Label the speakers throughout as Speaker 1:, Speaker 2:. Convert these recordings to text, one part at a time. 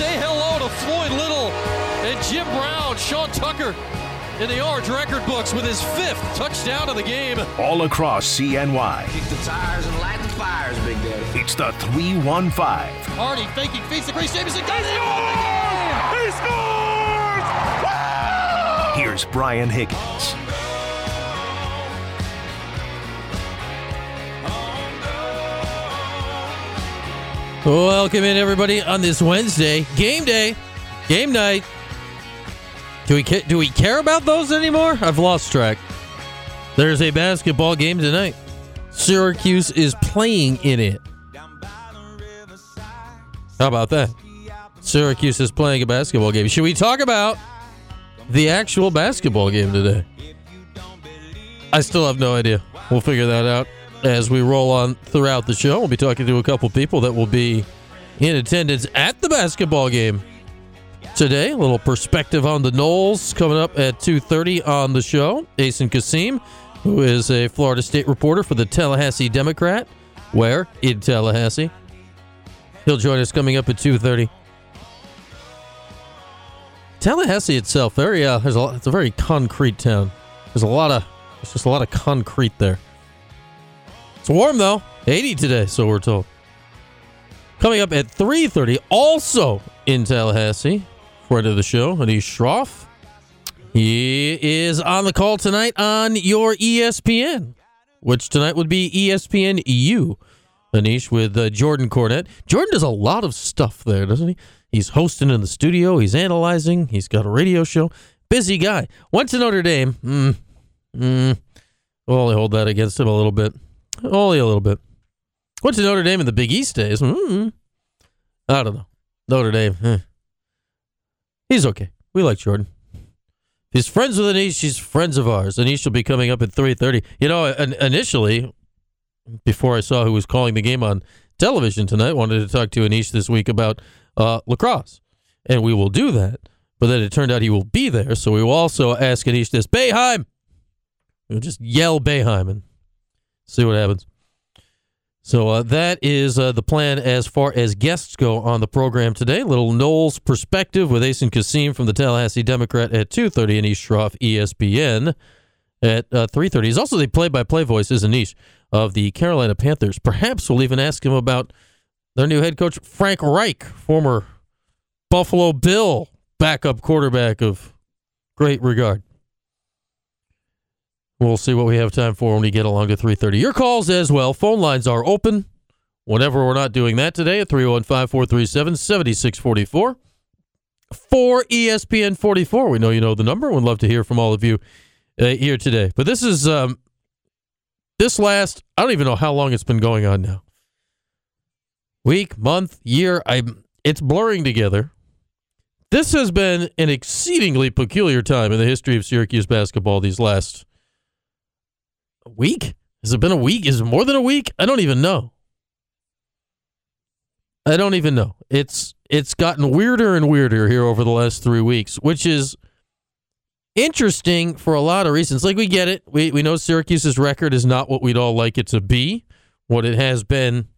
Speaker 1: say hello to Floyd Little and Jim Brown, Sean Tucker in the Orange record books with his fifth touchdown of the game.
Speaker 2: All across CNY.
Speaker 3: Kick the tires and light the fires, Big Daddy.
Speaker 2: It's the 315.
Speaker 1: Hardy faking, feeds the Grace Jameson. Got it!
Speaker 2: He scores! Here's Brian Higgins.
Speaker 4: Welcome in, everybody, on this Wednesday. Game day, game night. Do we do we care about those anymore? I've lost track. There's a basketball game tonight. Syracuse is playing in it. How about that? Syracuse is playing a basketball game. Should we talk about the actual basketball game today? I still have no idea. We'll figure that out as we roll on throughout the show. We'll be talking to a couple people that will be in attendance at the basketball game today. A little perspective on the Noles coming up at 2.30 on the show. Asen Kasim, who is a Florida State reporter for the Tallahassee Democrat. Where? In Tallahassee. He'll join us coming up at 2.30. Tallahassee itself, very uh, there's a, it's a very concrete town. There's a lot of, there's just a lot of concrete there. It's warm though, 80 today, so we're told. Coming up at 3:30, also in Tallahassee, friend of the show, Anish Shroff. He is on the call tonight on your ESPN, which tonight would be ESPN U. Anish with uh, Jordan Cornette. Jordan does a lot of stuff there, doesn't he? He's hosting in the studio. He's analyzing. He's got a radio show. Busy guy. Went to Notre Dame. Mm, mm, we'll only hold that against him a little bit. Only a little bit. Went to Notre Dame in the Big East days. Mm, I don't know. Notre Dame. eh. He's okay. We like Jordan. He's friends with Anish. He's friends of ours. Anish will be coming up at 3.30. You know, initially, before I saw who was calling the game on television tonight, wanted to talk to Anish this week about uh, lacrosse. And we will do that. But then it turned out he will be there. So we will also ask Anish this, Boeheim! We'll just yell Boeheim and see what happens. So uh, that is uh, the plan as far as guests go on the program today. Little Noles perspective with Asen Kasim from the Tallahassee Democrat at 2.30 and Anish Shroff ESPN at uh, 3.30. He's also the play-by-play voice, is Anish, of the Carolina Panthers. Perhaps we'll even ask him about their new head coach, Frank Reich, former Buffalo Bill backup quarterback of great regard. We'll see what we have time for when we get along to 3:30. Your calls as well. Phone lines are open. Whenever we're not doing that today at 315-437-7644. For ESPN 44. We know you know the number. We'd love to hear from all of you uh, here today. But this is um this last I don't even know how long it's been going on now. Week, month, year, I it's blurring together. This has been an exceedingly peculiar time in the history of Syracuse basketball these last a week? Has it been a week? Is it more than a week? I don't even know. I don't even know. It's it's gotten weirder and weirder here over the last three weeks, which is interesting for a lot of reasons. Like we get it. We we know Syracuse's record is not what we'd all like it to be, what it has been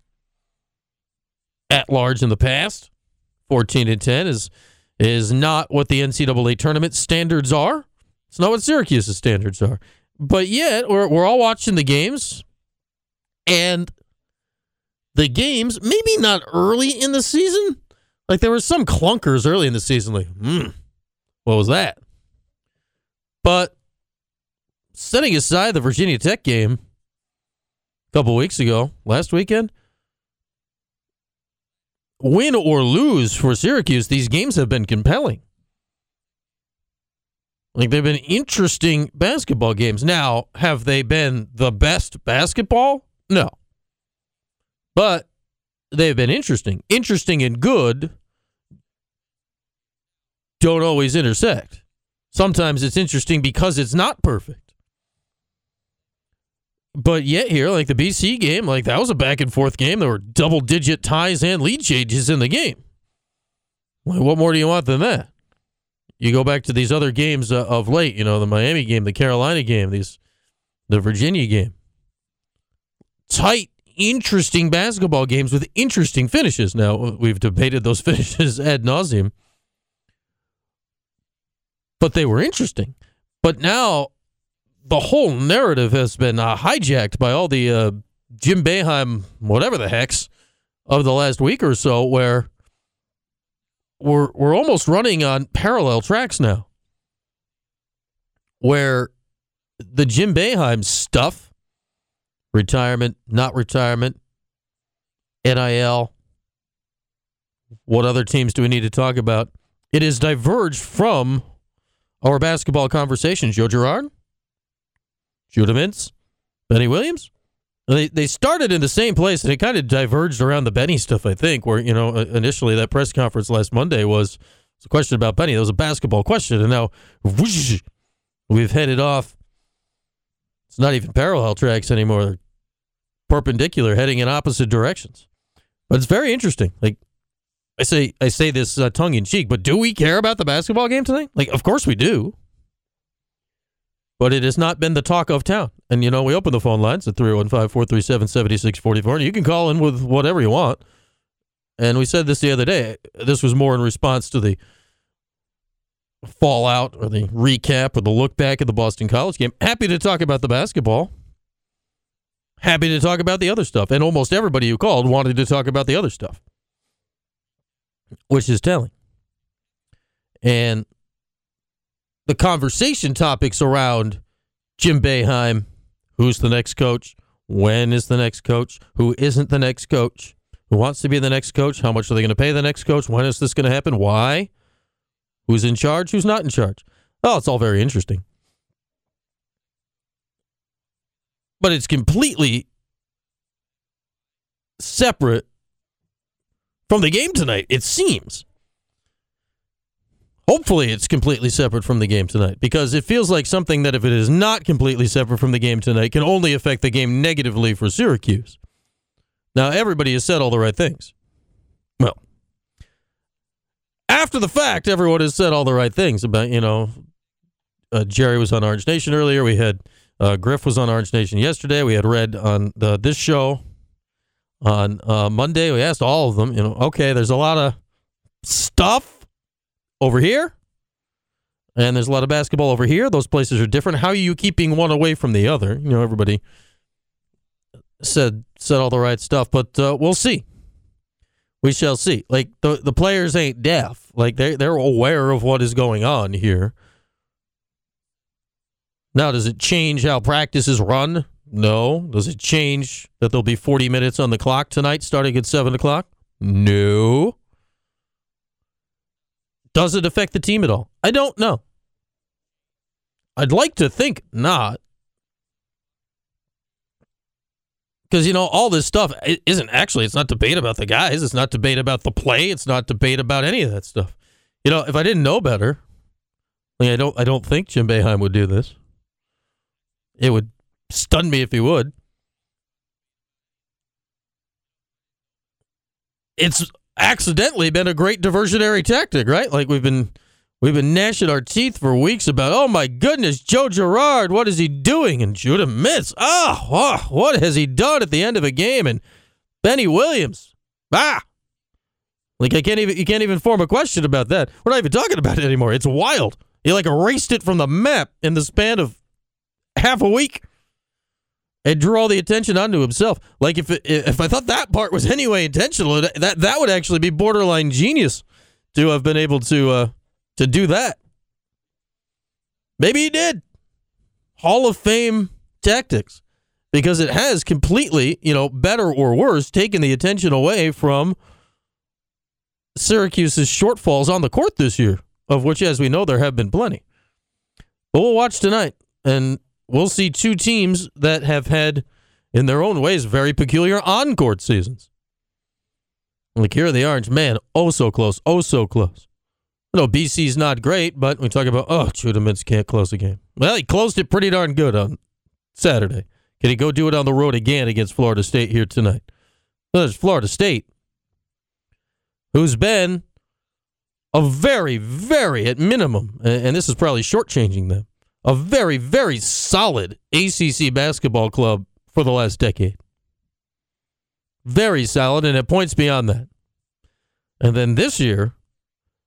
Speaker 4: at large in the past. Fourteen and ten is is not what the NCAA tournament standards are. It's not what Syracuse's standards are. But yet, we're, we're all watching the games, and the games, maybe not early in the season. Like there were some clunkers early in the season, like, hmm, what was that? But setting aside the Virginia Tech game a couple weeks ago, last weekend, win or lose for Syracuse, these games have been compelling. Like they've been interesting basketball games. Now, have they been the best basketball? No. But they've been interesting. Interesting and good don't always intersect. Sometimes it's interesting because it's not perfect. But yet here, like the BC game, like that was a back and forth game. There were double digit ties and lead changes in the game. Like, what more do you want than that? You go back to these other games uh, of late, you know, the Miami game, the Carolina game, these the Virginia game. Tight interesting basketball games with interesting finishes. Now we've debated those finishes ad nauseum, but they were interesting. But now the whole narrative has been uh, hijacked by all the uh, Jim Boeheim, whatever the heck's, of the last week or so, where we're we're almost running on parallel tracks now, where the Jim Boeheim stuff, retirement, not retirement, NIL. What other teams do we need to talk about? It has diverged from our basketball conversation. Joe Girard, Judah Mintz, Benny Williams. They they started in the same place and it kind of diverged around the Benny stuff. I think where you know initially that press conference last Monday was, was a question about Benny. That was a basketball question, and now whoosh, we've headed off. It's not even parallel tracks anymore; They're perpendicular, heading in opposite directions. But it's very interesting. Like I say, I say this uh, tongue in cheek, but do we care about the basketball game tonight? Like, of course we do but it has not been the talk of town. And, you know, we open the phone lines at 315 437 7644. and You can call in with whatever you want. And we said this the other day. This was more in response to the fallout or the recap or the look back at the Boston College game. Happy to talk about the basketball. Happy to talk about the other stuff. And almost everybody who called wanted to talk about the other stuff, which is telling. And the conversation topics around Jim Boeheim, who's the next coach, when is the next coach, who isn't the next coach, who wants to be the next coach, how much are they going to pay the next coach, when is this going to happen, why, who's in charge, who's not in charge. Oh, it's all very interesting. But it's completely separate from the game tonight, it seems. Hopefully, it's completely separate from the game tonight because it feels like something that, if it is not completely separate from the game tonight, can only affect the game negatively for Syracuse. Now, everybody has said all the right things. Well, after the fact, everyone has said all the right things about, you know, uh, Gerry was on Orange Nation earlier. We had uh, Griff was on Orange Nation yesterday. We had Red on the, this show on uh, Monday. We asked all of them, you know, okay, there's a lot of stuff over here, and there's a lot of basketball over here. Those places are different. How are you keeping one away from the other? You know, everybody said said all the right stuff, but uh, we'll see. We shall see. Like the the players ain't deaf. Like they they're aware of what is going on here. Now, does it change how practices run? No. Does it change that there'll be 40 minutes on the clock tonight starting at 7 o'clock? No. Does it affect the team at all? I don't know. I'd like to think not. Because, you know, all this stuff isn't actually, it's not debate about the guys. It's not debate about the play. It's not debate about any of that stuff. You know, if I didn't know better, I don't, I don't think Jim Boeheim would do this. It would stun me if he would. It's accidentally been a great diversionary tactic, right? Like we've been we've been gnashing our teeth for weeks about, oh my goodness, Joe Girard, what is he doing? And Judah Mintz, oh, oh, what has he done at the end of a game? And Benny Williams, ah, like I can't even you can't even form a question about that. We're not even talking about it anymore. It's wild. He like erased it from the map in the span of half a week and drew all the attention onto himself. Like if it, if I thought that part was anyway intentional, that that would actually be borderline genius to have been able to uh, to do that. Maybe he did. Hall of Fame tactics because it has completely, you know, better or worse, taken the attention away from Syracuse's shortfalls on the court this year, of which, as we know, there have been plenty. But we'll watch tonight, and we'll see two teams that have had, in their own ways, very peculiar on court seasons. Like here the Orange, man, oh so close, oh so close. You know, BC's not great, but we talk about, oh, Judah Mintz can't close a game. Well, he closed it pretty darn good on Saturday. Can he go do it on the road again against Florida State here tonight? Well, there's Florida State, who's been a very, very, at minimum, and this is probably shortchanging them, a very, very solid ACC basketball club for the last decade. very solid, and it points beyond that. And then this year,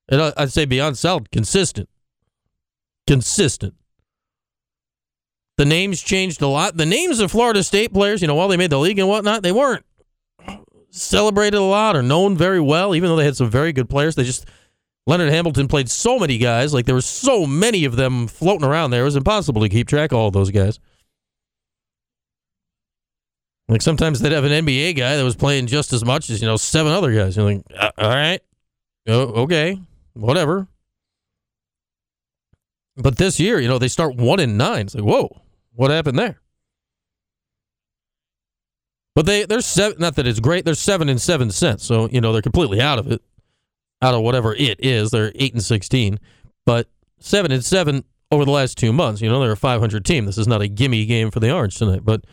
Speaker 4: and I'd say beyond solid, consistent. Consistent. The names changed a lot. The names of Florida State players, you know, while they made the league and whatnot, they weren't celebrated a lot or known very well, even though they had some very good players. They just Leonard Hamilton played so many guys, like there were so many of them floating around there. It was impossible to keep track of all those guys. Like sometimes they'd have an NBA guy that was playing just as much as you know seven other guys. You're like, uh, all right, oh, okay, whatever. But this year, you know, they start one in nine. It's like, whoa, what happened there? But they they're seven. Not that it's great. They're seven and seven cents. So you know they're completely out of it, out of whatever it is. They're eight and sixteen, but seven and seven over the last two months. You know they're a five hundred team. This is not a gimme game for the Orange tonight, but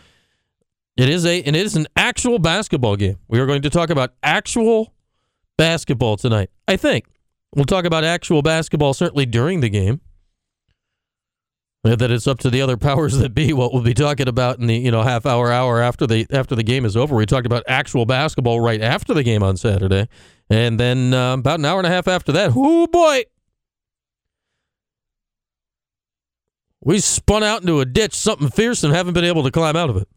Speaker 4: it is a and it is an actual basketball game. We are going to talk about actual basketball tonight. I think we'll talk about actual basketball certainly during the game. That it's up to the other powers that be what we'll be talking about in the you know half hour hour after the after the game is over. We talked about actual basketball right after the game on Saturday, and then uh, about an hour and a half after that, oh boy, we spun out into a ditch, something fierce, and haven't been able to climb out of it.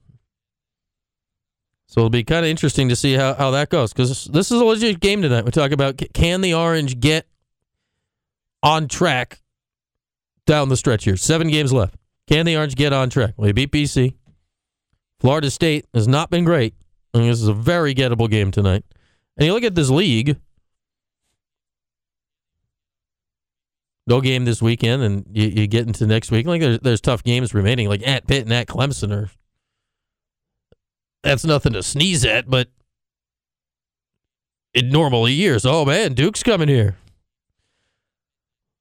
Speaker 4: So it'll be kind of interesting to see how, how that goes because this is a legit game tonight. We talk about can the Orange get on track down the stretch here. Seven games left. Can the Orange get on track? Well, they beat BC. Florida State has not been great. I mean, this is a very gettable game tonight. And you look at this league. No game this weekend, and you, you get into next week. Like there's there's tough games remaining, like at Pitt and at Clemson Or That's nothing to sneeze at, but in normal years, oh man, Duke's coming here.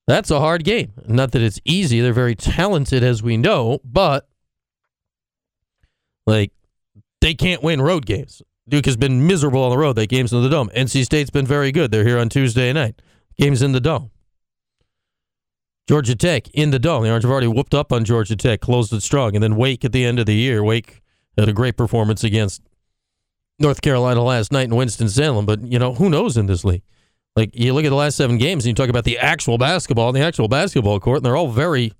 Speaker 4: That's a hard game. Not that it's easy. They're very talented, as we know, but like they can't win road games. Duke has been miserable on the road. They games in the dome. NC State's been very good. They're here on Tuesday night. Games in the dome. Georgia Tech in the dome. The Orange have already whooped up on Georgia Tech, closed it strong, and then Wake at the end of the year. Wake had a great performance against North Carolina last night in Winston Salem. But you know who knows in this league? Like you look at the last seven games and you talk about the actual basketball and the actual basketball court, and they're all very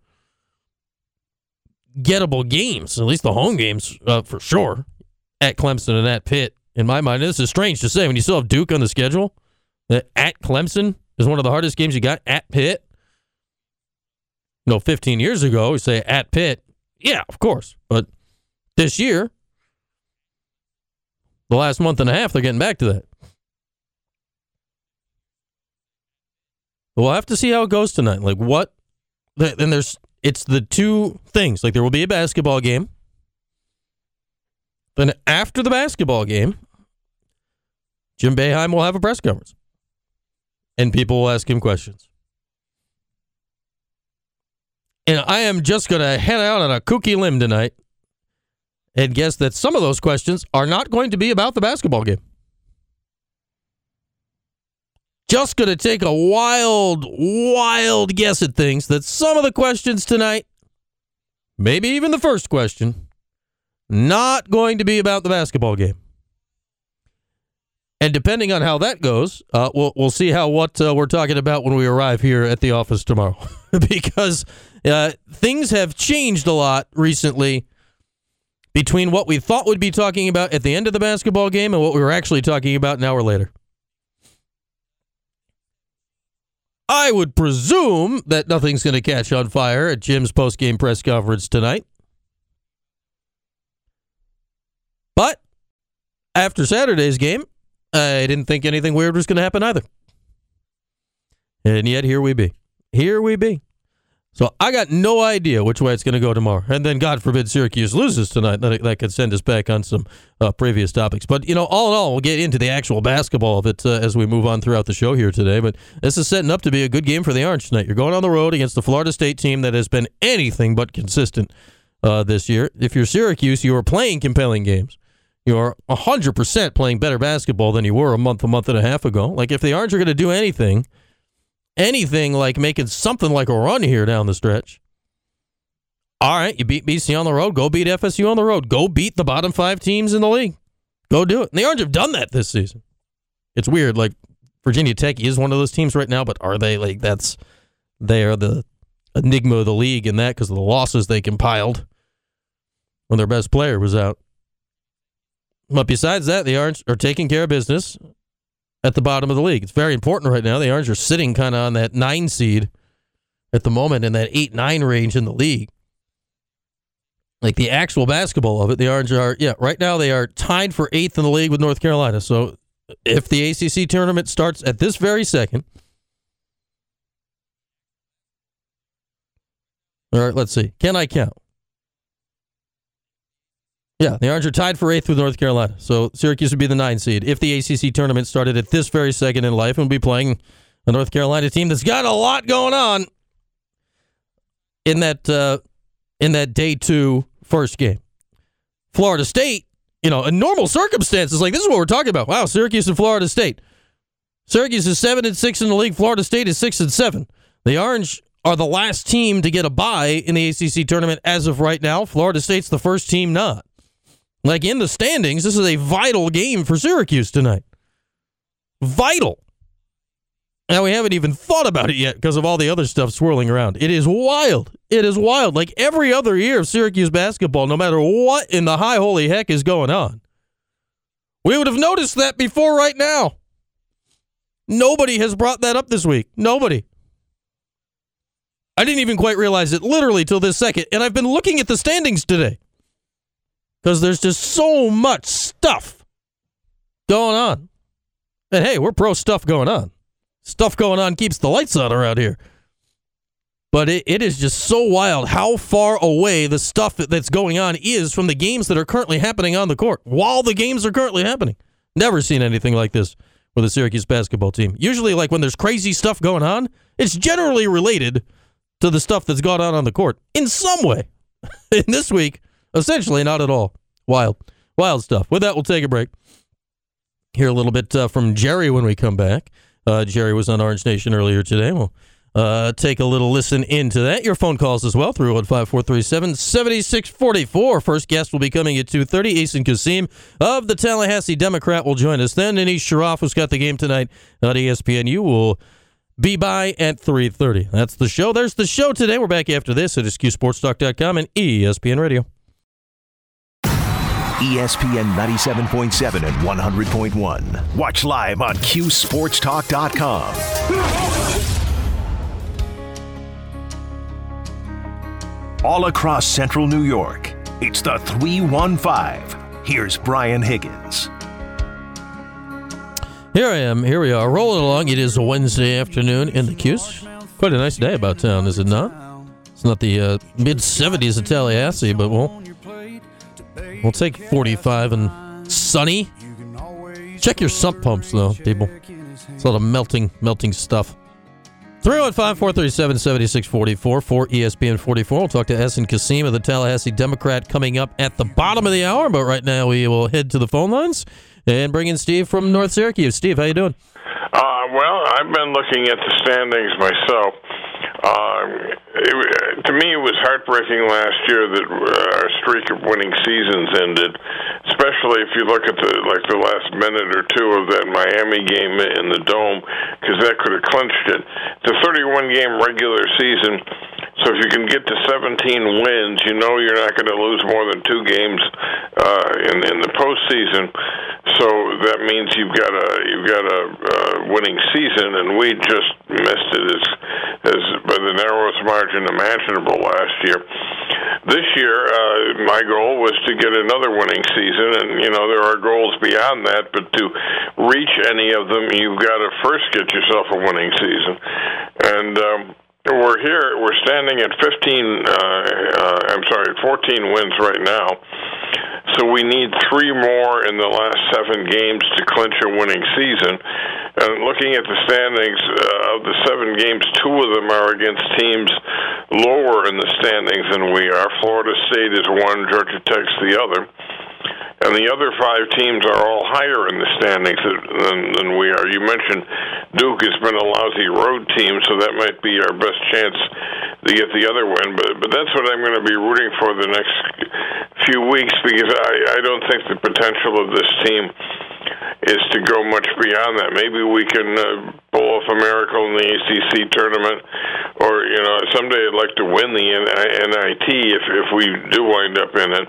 Speaker 4: gettable games. At least the home games, uh, for sure, at Clemson and at Pitt. In my mind, this is strange to say when you still have Duke on the schedule. That at Clemson is one of the hardest games you got. At Pitt, you know, 15 years ago, we say at Pitt, yeah, of course, but this year, the last month and a half, they're getting back to that. We'll have to see how it goes tonight. Like what? Then there's it's the two things. Like there will be a basketball game. Then after the basketball game, Jim Boeheim will have a press conference, and people will ask him questions. And I am just going to head out on a kooky limb tonight and guess that some of those questions are not going to be about the basketball game just going to take a wild, wild guess at things that some of the questions tonight, maybe even the first question, not going to be about the basketball game. And depending on how that goes, uh, we'll we'll see how what uh, we're talking about when we arrive here at the office tomorrow, because uh, things have changed a lot recently between what we thought we'd be talking about at the end of the basketball game and what we were actually talking about an hour later. I would presume that nothing's going to catch on fire at Jim's post-game press conference tonight. But after Saturday's game, I didn't think anything weird was going to happen either. And yet here we be. Here we be. So I got no idea which way it's going to go tomorrow. And then, God forbid, Syracuse loses tonight. That, that could send us back on some uh, previous topics. But, you know, all in all, we'll get into the actual basketball of it uh, as we move on throughout the show here today. But this is setting up to be a good game for the Orange tonight. You're going on the road against the Florida State team that has been anything but consistent uh, this year. If you're Syracuse, you are playing compelling games. You're 100% playing better basketball than you were a month, a month and a half ago. Like, if the Orange are going to do anything – anything like making something like a run here down the stretch. All right, you beat BC on the road. Go beat FSU on the road. Go beat the bottom five teams in the league. Go do it. And the Orange have done that this season. It's weird. Like Virginia Tech is one of those teams right now, but are they like that's they are the enigma of the league in that because of the losses they compiled when their best player was out. But besides that, the Orange are taking care of business at the bottom of the league. It's very important right now. The Orange are sitting kind of on that nine seed at the moment in that eight nine range in the league. Like the actual basketball of it, the Orange are yeah right now they are tied for eighth in the league with North Carolina. So if the ACC tournament starts at this very second, all right, let's see. Can I count? Yeah, the Orange are tied for eighth with North Carolina. So Syracuse would be the nine seed. If the ACC tournament started at this very second in life and would be playing a North Carolina team that's got a lot going on in that uh, in that day two first game. Florida State, you know, in normal circumstances, like this is what we're talking about. Wow, Syracuse and Florida State. Syracuse is seven and six in the league. Florida State is six and seven. The Orange are the last team to get a bye in the ACC tournament as of right now. Florida State's the first team not. Like in the standings, this is a vital game for Syracuse tonight. Vital. Now we haven't even thought about it yet because of all the other stuff swirling around. It is wild. It is wild. Like every other year of Syracuse basketball, no matter what in the high holy heck is going on. We would have noticed that before right now. Nobody has brought that up this week. Nobody. I didn't even quite realize it literally till this second, and I've been looking at the standings today because there's just so much stuff going on. And hey, we're pro stuff going on. Stuff going on keeps the lights on around here. But it, it is just so wild how far away the stuff that's going on is from the games that are currently happening on the court while the games are currently happening. Never seen anything like this with the Syracuse basketball team. Usually, like when there's crazy stuff going on, it's generally related to the stuff that's gone on on the court in some way. and this week, Essentially, not at all. Wild. Wild stuff. With that, we'll take a break. Hear a little bit uh, from Gerry when we come back. Uh, Jerry was on Orange Nation earlier today. We'll uh, take a little listen into that. Your phone calls as well through 5437 7644. First guest will be coming at 2.30. Asen Kasim of the Tallahassee Democrat will join us then. Anish Shroff, who's got the game tonight on ESPNU, will be by at 3.30. That's the show. There's the show today. We're back after this at SQSportsTalk.com and ESPN Radio.
Speaker 2: ESPN 97.7 and 100.1. Watch live on QSportsTalk.com. All across central New York, it's the 315. Here's Brian Higgins.
Speaker 4: Here I am. Here we are, rolling along. It is a Wednesday afternoon in the Q's. Quite a nice day about town, is it not? It's not the uh, mid 70s of Tallahassee, but we'll We'll take 45 and sunny. Check your sump pumps, though, people. It's a lot of melting, melting stuff. 315 437 7644 for ESPN 44. We'll talk to Asen Kasim of the Tallahassee Democrat coming up at the bottom of the hour. But right now, we will head to the phone lines and bring in Steve from North Syracuse. Steve, how you doing?
Speaker 5: Uh, well, I've been looking at the standings myself. Um, it, to me, it was heartbreaking last year that uh, our streak of winning seasons ended. Especially if you look at the like the last minute or two of that Miami game in the dome, because that could have clinched it. The 31 game regular season. So if you can get to 17 wins, you know you're not going to lose more than two games uh, in in the postseason. So that means you've got a you've got a uh, winning season, and we just missed it as as by the narrowest margin imaginable last year. This year, uh, my goal was to get another winning season, and you know there are goals beyond that, but to reach any of them, you've got to first get yourself a winning season, and. Um, we're here. We're standing at 15. Uh, uh, I'm sorry, 14 wins right now. So we need three more in the last seven games to clinch a winning season. And looking at the standings uh, of the seven games, two of them are against teams lower in the standings than we are. Florida State is one, Georgia Tech's the other. And the other five teams are all higher in the standings than, than we are. You mentioned Duke has been a lousy road team, so that might be our best chance to get the other win. But but that's what I'm going to be rooting for the next few weeks because I I don't think the potential of this team is to go much beyond that. Maybe we can uh, pull off a miracle in the ACC tournament, or you know, someday I'd like to win the NIT if if we do wind up in it.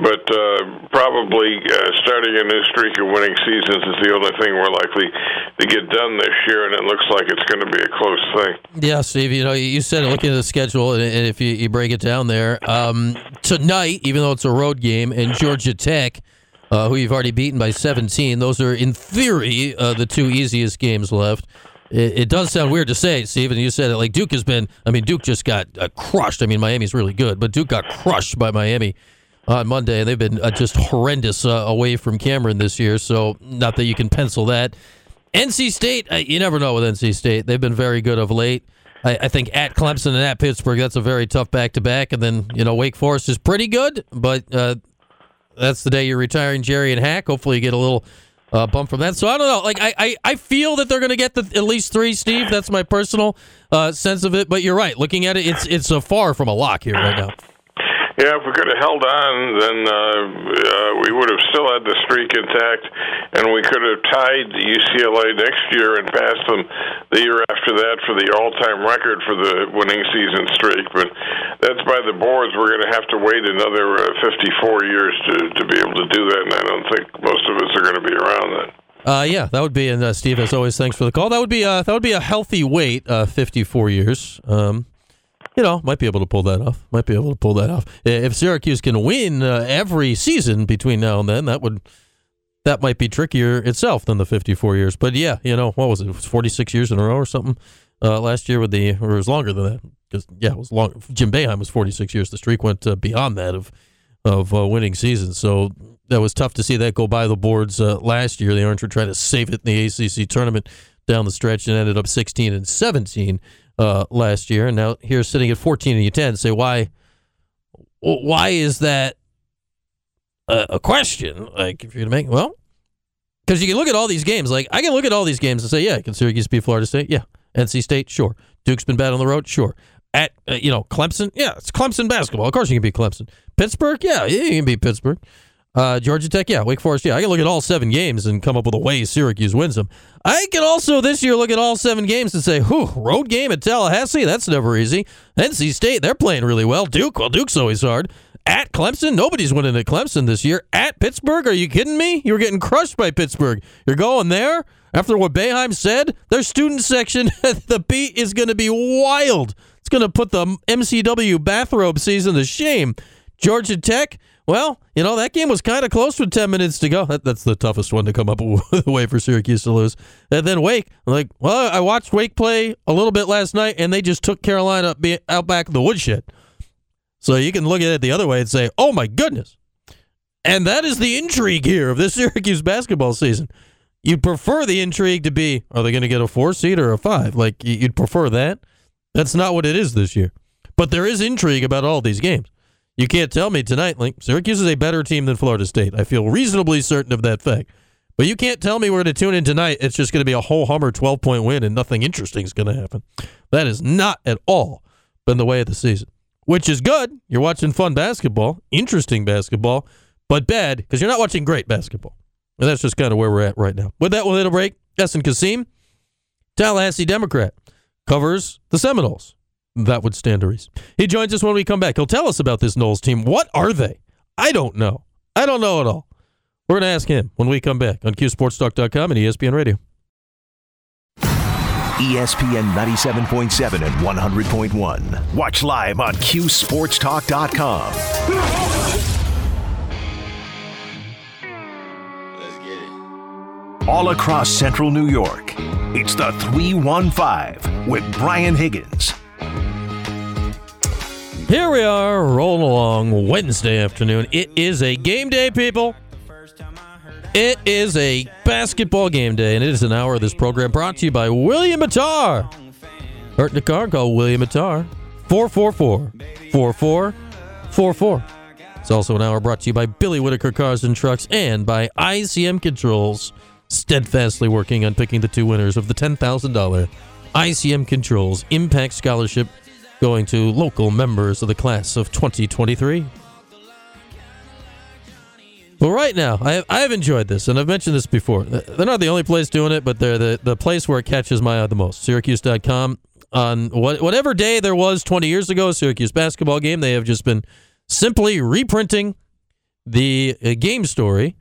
Speaker 5: But uh, probably uh, starting a new streak of winning seasons is the only thing we're likely to get done this year, and it looks like it's going to be a close thing.
Speaker 4: Yeah, Steve. You know, you said looking at the schedule, and if you, you break it down there, um, tonight, even though it's a road game, and Georgia Tech uh, who you've already beaten by 17. Those are, in theory, uh, the two easiest games left. It, it, does sound weird to say, Stephen. You said it like Duke has been. I mean, Duke just got uh, crushed. I mean, Miami's really good, but Duke got crushed by Miami on Monday, and they've been uh, just horrendous uh, away from Cameron this year. So, not that you can pencil that. NC State, uh, you never know with NC State. They've been very good of late. I, I think at Clemson and at Pittsburgh, that's a very tough back to back. And then, you know, Wake Forest is pretty good, but that's the day you're retiring Gerry and Hack. Hopefully, you get a little uh, bump from that. So I don't know. Like I, I, I feel that they're going to get the, at least three, Steve. That's my personal uh, sense of it. But you're right. Looking at it, it's it's a far from a lock here right now.
Speaker 5: Yeah, if we could have held on, then uh, uh, we would have still had the streak intact, and we could have tied the UCLA next year and passed them the year after that for the all-time record for the winning season streak. But that's by the boards. We're going to have to wait another uh, 54 years to to be able to do that, and I don't think most of us are going to be around then.
Speaker 4: Uh, yeah, that would be, and uh, Steve, as always, thanks for the call. That would be, uh, that would be a healthy wait, uh, 54 years. Um, you know, might be able to pull that off. Might be able to pull that off. If Syracuse can win uh, every season between now and then, that would that might be trickier itself than the 54 years. But yeah, you know, what was it? It was 46 years in a row or something uh, last year with the, or it was longer than that because yeah, it was long. Jim Boeheim was 46 years. The streak went uh, beyond that of of uh, winning seasons. So that was tough to see that go by the boards uh, last year. The Orange were trying to save it in the ACC tournament down the stretch and ended up 16 and 17 uh, last year, and now here sitting at 14 and you 10. Say why? Why is that a, a question? Like if you're gonna make well, because you can look at all these games. Like I can look at all these games and say, yeah, can Syracuse beat Florida State? Yeah. NC State, sure. Duke's been bad on the road, sure. At uh, you know Clemson, yeah, it's Clemson basketball. Of course you can beat Clemson. Pittsburgh, yeah, yeah, you can beat Pittsburgh. Uh, Georgia Tech, yeah. Wake Forest, yeah. I can look at all seven games and come up with a way Syracuse wins them. I can also this year look at all seven games and say, whew, road game at Tallahassee, that's never easy. NC State, they're playing really well. Duke, well, Duke's always hard. At Clemson, nobody's winning at Clemson this year. At Pittsburgh, are you kidding me? You were getting crushed by Pittsburgh. You're going there? After what Boeheim said, their student section, the beat is going to be wild. It's going to put the MCW bathrobe season to shame. Georgia Tech, well, you know, that game was kind of close with 10 minutes to go. That, that's the toughest one to come up with a way for Syracuse to lose. And then Wake, I'm like, well, I watched Wake play a little bit last night, and they just took Carolina out back of the woodshed. So you can look at it the other way and say, oh my goodness. And that is the intrigue here of this Syracuse basketball season. You'd prefer the intrigue to be, are they going to get a four seed or a five? Like, you'd prefer that. That's not what it is this year. But there is intrigue about all these games. You can't tell me tonight, like Syracuse is a better team than Florida State. I feel reasonably certain of that fact. But you can't tell me we're going to tune in tonight. It's just going to be a whole Hummer 12 point win and nothing interesting is going to happen. That is not at all been the way of the season, which is good. You're watching fun basketball, interesting basketball, but bad because you're not watching great basketball. And that's just kind of where we're at right now. With that, we'll hit a break. Essen Kasim, Tallahassee Democrat, covers the Seminoles that would stand to reason. He joins us when we come back. He'll tell us about this Noles team. What are they? I don't know. I don't know at all. We're going to ask him when we come back on QSportsTalk.com and ESPN Radio.
Speaker 2: ESPN 97.7 and 100.1. Watch live on QSportsTalk.com.
Speaker 3: Let's get it.
Speaker 2: All across Central New York, it's the 315 with Brian Higgins.
Speaker 4: Here we are, rolling along Wednesday afternoon. It is a game day, people. It is a basketball game day, and it is an hour of this program brought to you by William Mattar. Hurt in the car, call William Mattar. 444 4444. It's also an hour brought to you by Billy Whitaker Cars and Trucks and by ICM Controls, steadfastly working on picking the two winners of the $10,000 ICM Controls Impact Scholarship going to local members of the class of 2023. Well, right now, I, have, I have enjoyed this, and I've mentioned this before. They're not the only place doing it, but they're the, the place where it catches my eye the most. Syracuse.com. On what, whatever day there was 20 years ago, Syracuse basketball game, they have just been simply reprinting the uh, game story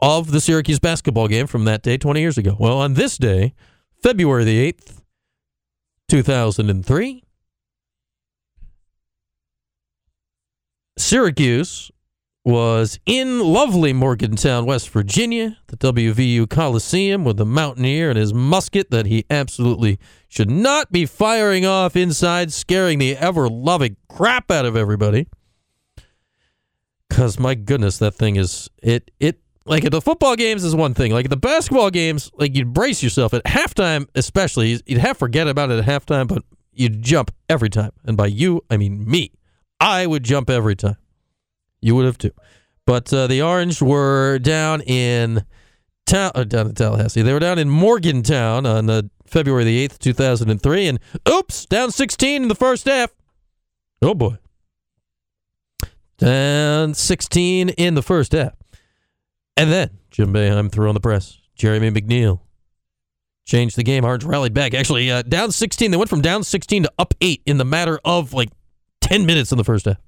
Speaker 4: of the Syracuse basketball game from that day 20 years ago. Well, on this day, February the 8th, 2003, Syracuse was in lovely Morgantown, West Virginia, the WVU Coliseum with the Mountaineer and his musket that he absolutely should not be firing off inside, scaring the ever loving crap out of everybody. Cause my goodness, that thing is it it like at the football games is one thing. Like at the basketball games, like you'd brace yourself at halftime, especially you'd half forget about it at halftime, but you'd jump every time. And by you, I mean me. I would jump every time. You would have too. But uh, the Orange were down in town, uh, down in Tallahassee. They were down in Morgantown on uh, February the eighth, two thousand and three, and oops, down sixteen in the first half. Oh boy, down sixteen in the first half, and then Jim Boeheim threw on the press. Jeremy McNeil changed the game. Orange rallied back. Actually, uh, down sixteen. They went from down sixteen to up eight in the matter of like ten minutes in the first half.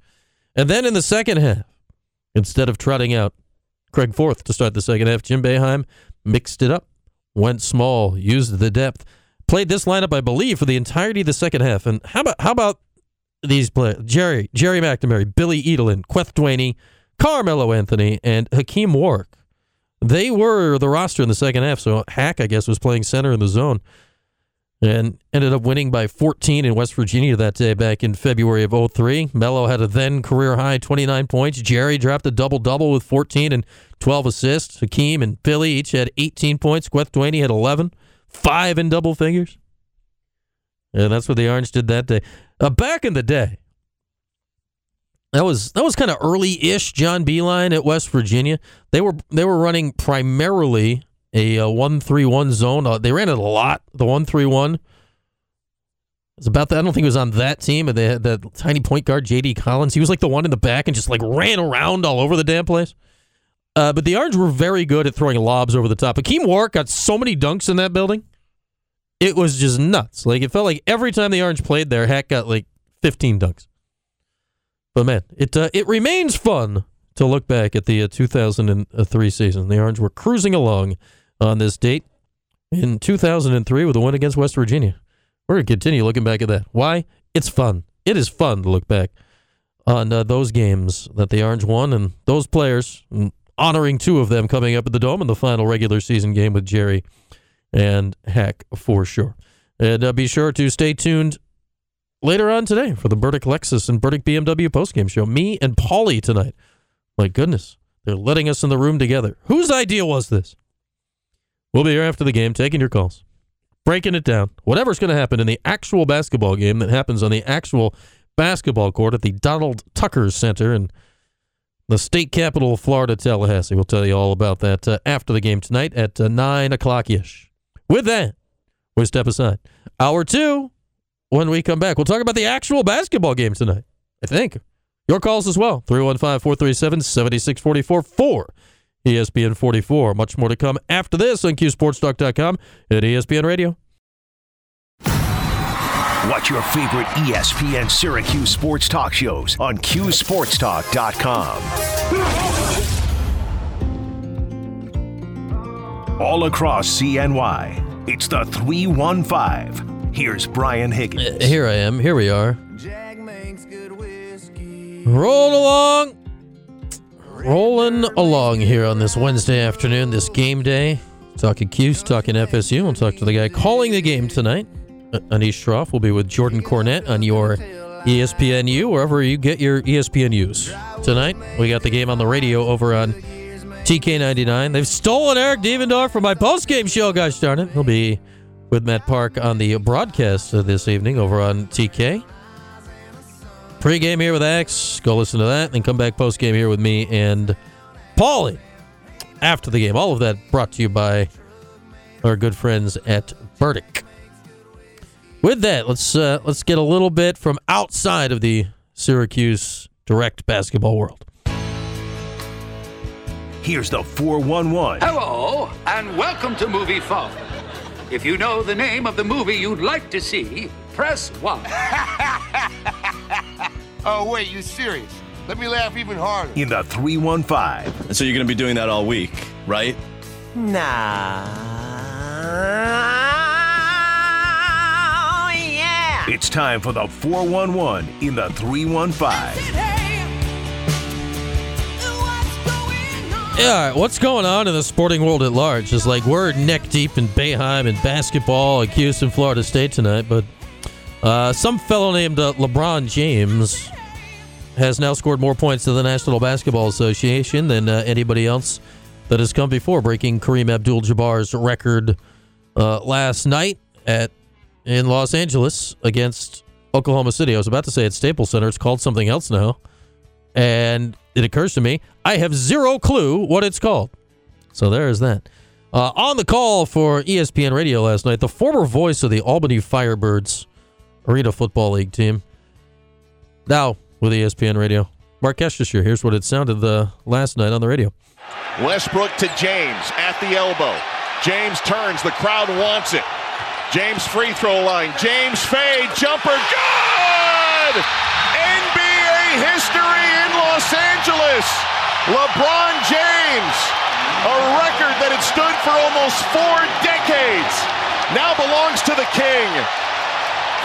Speaker 4: And then in the second half, instead of trotting out Craig Forth to start the second half, Jim Boeheim mixed it up, went small, used the depth, played this lineup, I believe, for the entirety of the second half. And how about how about these players? Gerry, Gerry McNamara, Billy Edelin, Kueth Duany, Carmelo Anthony, and Hakim Warrick. They were the roster in the second half. So Hack, I guess, was playing center in the zone and ended up winning by 14 in West Virginia that day back in February of 03. Melo had a then career high 29 points. Gerry dropped a double double with 14 and 12 assists. Hakim and Billy each had 18 points. Kueth Duany had 11, five in double figures. And that's what the Orange did that day. Uh, back in the day, that was that was kind of early-ish John Beilein at West Virginia. They were they were running primarily a, uh, one three one zone. Uh, they ran it a lot. The one three one. It's about that. I don't think it was on that team, but they had that tiny point guard J.D. Collins. He was like the one in the back and just like ran around all over the damn place. Uh, but the Orange were very good at throwing lobs over the top. Hakim Warrick got so many dunks in that building. It was just nuts. Like it felt like every time the Orange played there, Hack got like 15 dunks. But man, it uh, it remains fun to look back at the uh, 2003 season. The Orange were cruising along on this date in 2003 with a win against West Virginia. We're going to continue looking back at that. Why? It's fun. It is fun to look back on uh, those games that the Orange won and those players, and honoring two of them coming up at the Dome in the final regular season game with Gerry and Hack for sure. And uh, be sure to stay tuned later on today for the Burdick Lexus and Burdick BMW postgame show. Me and Paulie tonight. My goodness, they're letting us in the room together. Whose idea was this? We'll be here after the game taking your calls, breaking it down. Whatever's going to happen in the actual basketball game that happens on the actual basketball court at the Donald Tucker Center in the state capital of Florida, Tallahassee. We'll tell you all about that uh, after the game tonight at uh, 9 o'clock ish. With that, we step aside. Hour two, when we come back, we'll talk about the actual basketball game tonight, I think. Your calls as well 315 437 7644 for ESPN 44. Much more to come after this on QSportsTalk.com and ESPN Radio.
Speaker 2: Watch your favorite ESPN Syracuse sports talk shows on QSportsTalk.com. All across CNY, it's the 315. Here's Brian Higgins.
Speaker 4: Uh, here I am. Here we are. Roll along. Rolling along here on this Wednesday afternoon, this game day. Talking Cuse, talking FSU. We'll talk to the guy calling the game tonight. Uh, Anish Shroff will be with Jordan Cornette on your ESPNU, wherever you get your ESPNUs. Tonight, we got the game on the radio over on TK99. They've stolen Eric Devendorf from my postgame show, gosh darn it. He'll be with Matt Park on the broadcast this evening over on TK. Pre-game here with X. Go listen to that, then come back post-game here with me and Paulie after the game. All of that brought to you by our good friends at Burdick. With that, let's uh, let's get a little bit from outside of the Syracuse direct basketball world.
Speaker 2: Here's the 411.
Speaker 6: Hello, and welcome to Movie Phone. If you know the name of the movie you'd like to see, press 1.
Speaker 7: Oh, wait, you serious? Let me laugh even harder.
Speaker 2: In the 315.
Speaker 8: And so you're going to be doing that all week, right? Nah. Yeah.
Speaker 2: It's time for the 411 in the 315.
Speaker 4: Yeah, all right, what's going on in the sporting world at large? It's like we're neck deep in Boeheim and basketball at Houston, Florida State tonight, but uh, some fellow named uh, LeBron James has now scored more points to the National Basketball Association than uh, anybody else that has come before, breaking Kareem Abdul-Jabbar's record uh, last night at in Los Angeles against Oklahoma City. I was about to say at Staples Center. It's called something else now, and it occurs to me I have zero clue what it's called. So there is that. Uh, on the call for ESPN Radio last night, the former voice of the Albany Firebirds Arena Football League team. Now with ESPN Radio, Marc Kestecher. Here's what it sounded the last night on the radio.
Speaker 9: Westbrook to James at the elbow. James turns. The crowd wants it. James free throw line. James fade. Jumper. Good! NBA history in Los Angeles. LeBron James. A record that had stood for almost four decades. Now belongs to the King.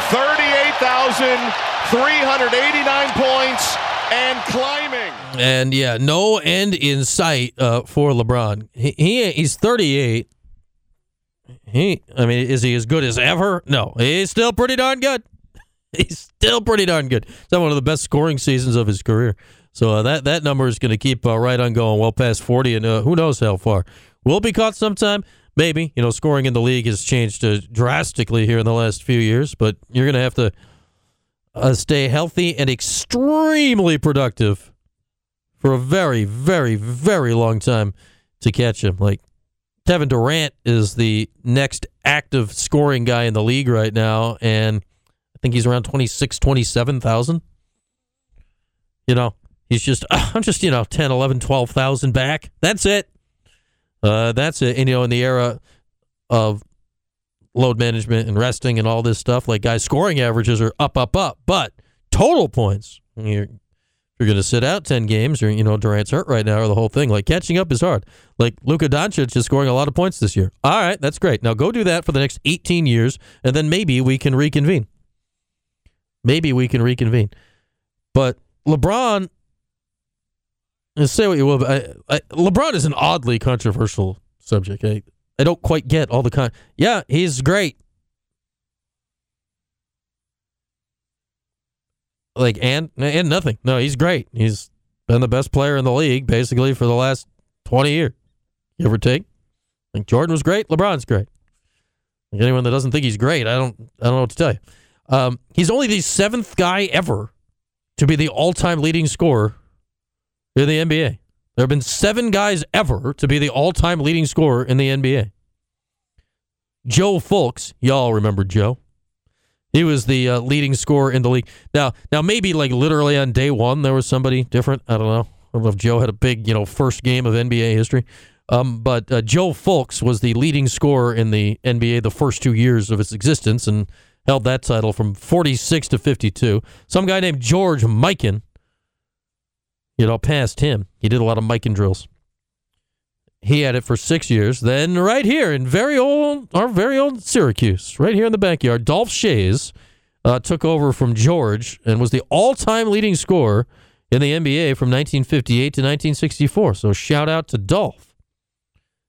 Speaker 9: 38,389 points and climbing.
Speaker 4: And yeah, no end in sight uh, for LeBron. He, he he's 38. He, I mean, is he as good as ever? No, he's still pretty darn good. He's still pretty darn good. It's not one of the best scoring seasons of his career. So uh, that that number is going to keep uh, right on going, well past 40, and uh, who knows how far. Will be caught sometime, maybe. You know, scoring in the league has changed uh, drastically here in the last few years, but you're going to have to uh, stay healthy and extremely productive for a very, very, very long time to catch him. Like Kevin Durant is the next active scoring guy in the league right now, and I think he's around 26, 27,000. You know, he's just, I'm just, you know, 10, 11, 12,000 back. That's it. Uh, that's it. And, you know, in the era of load management and resting and all this stuff, like guys' scoring averages are up, up, up. But total points, you're, you're going to sit out 10 games or, you know, Durant's hurt right now or the whole thing. Like catching up is hard. Like Luka Doncic is scoring a lot of points this year. All right, that's great. Now go do that for the next 18 years and then maybe we can reconvene. Maybe we can reconvene. But LeBron, and say what you will, but I, I, LeBron is an oddly controversial subject. I, I don't quite get all the con. Yeah, he's great. Like and and nothing. No, he's great. He's been the best player in the league basically for the last twenty years, give or take. Like Jordan was great. LeBron's great. Like anyone that doesn't think he's great, I don't I don't know what to tell you. Um, he's only the seventh guy ever to be the all-time leading scorer in the NBA. There have been seven guys ever to be the all-time leading scorer in the NBA. Joe Fulks, y'all remember Joe? He was the uh, leading scorer in the league. Now, now maybe like literally on day one there was somebody different. I don't know. I don't know if Joe had a big, you know, first game of NBA history. Um, but uh, Joe Fulks was the leading scorer in the NBA the first two years of its existence and held that title from 46 to 52. Some guy named George Mikan, you know, passed him. He did a lot of Mikan drills. He had it for six years. Then right here in very old, our very old Syracuse, right here in the backyard, Dolph Schayes uh, took over from George and was the all-time leading scorer in the NBA from 1958 to 1964. So shout out to Dolph.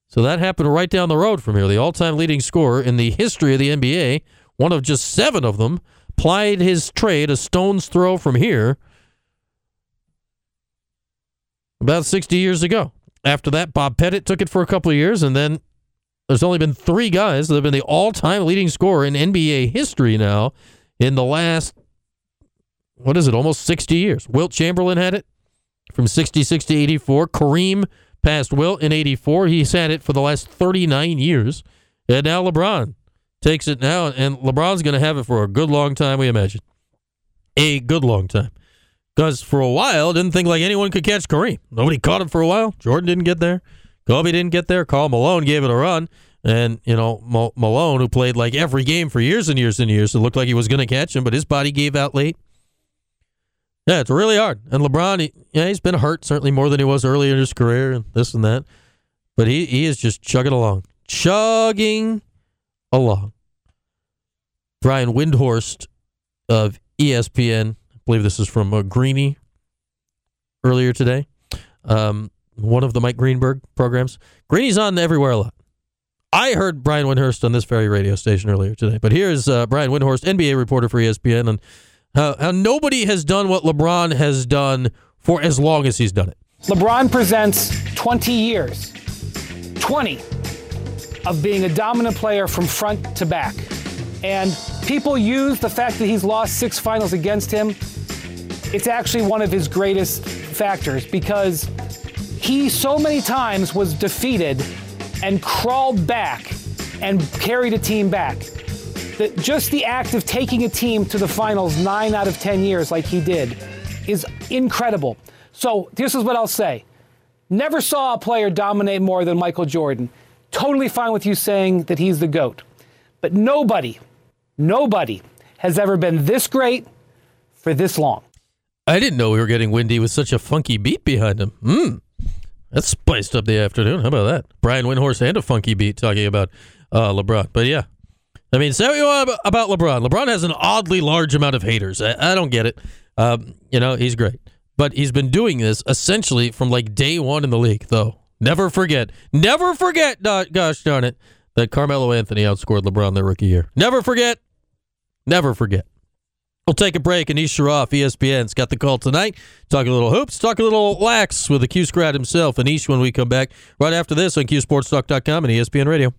Speaker 4: So that happened right down the road from here. The all-time leading scorer in the history of the NBA, one of just seven of them, plied his trade a stone's throw from here about 60 years ago. After that, Bob Pettit took it for a couple of years, and then there's only been three guys that have been the all-time leading scorer in NBA history now in the last what is it, almost 60 years. Wilt Chamberlain had it from 66 to 84. Kareem passed Wilt in 84. He's had it for the last 39 years. And now LeBron takes it now, and LeBron's going to have it for a good long time, we imagine. A good long time. Because for a while, didn't think like anyone could catch Kareem. Nobody caught him for a while. Jordan didn't get there. Kobe didn't get there. Karl Malone gave it a run. And, you know, Malone, who played like every game for years and years and years, it looked like he was going to catch him, but his body gave out late. Yeah, it's really hard. And LeBron, he, yeah, he's been hurt certainly more than he was earlier in his career and this and that. But he, he is just chugging along. Chugging along. Brian Windhorst of ESPN, believe this is from uh, Greeny earlier today, um, one of the Mike Greenberg programs. Greeny's on everywhere a lot. I heard Brian Windhorst on this very radio station earlier today. But here's uh, Brian Windhorst, NBA reporter for ESPN, and how, how nobody has done what LeBron has done for as long as he's done it.
Speaker 10: LeBron presents 20 years, 20 of being a dominant player from front to back. And people use the fact that he's lost six finals against him. It's actually one of his greatest factors because he so many times was defeated and crawled back and carried a team back. That just the act of taking a team to the finals nine out of 10 years, like he did, is incredible. So, this is what I'll say never saw a player dominate more than Michael Jordan. Totally fine with you saying that he's the GOAT. But nobody, nobody has ever been this great for this long.
Speaker 4: I didn't know we were getting windy with such a funky beat behind him. Hmm. That's spiced up the afternoon. How about that? Brian Windhorst and a funky beat talking about uh, LeBron. But yeah, I mean, say what you want about LeBron. LeBron has an oddly large amount of haters. I, I don't get it. Um, you know, he's great. But he's been doing this essentially from like day one in the league, though. Never forget, never forget, gosh darn it, that Carmelo Anthony outscored LeBron their rookie year. Never forget, never forget. We'll take a break. Anish Shroff, ESPN's got the call tonight. Talk a little hoops, talk a little lax with the Q Scrat himself. Anish when we come back right after this on QSportsTalk.com and ESPN Radio.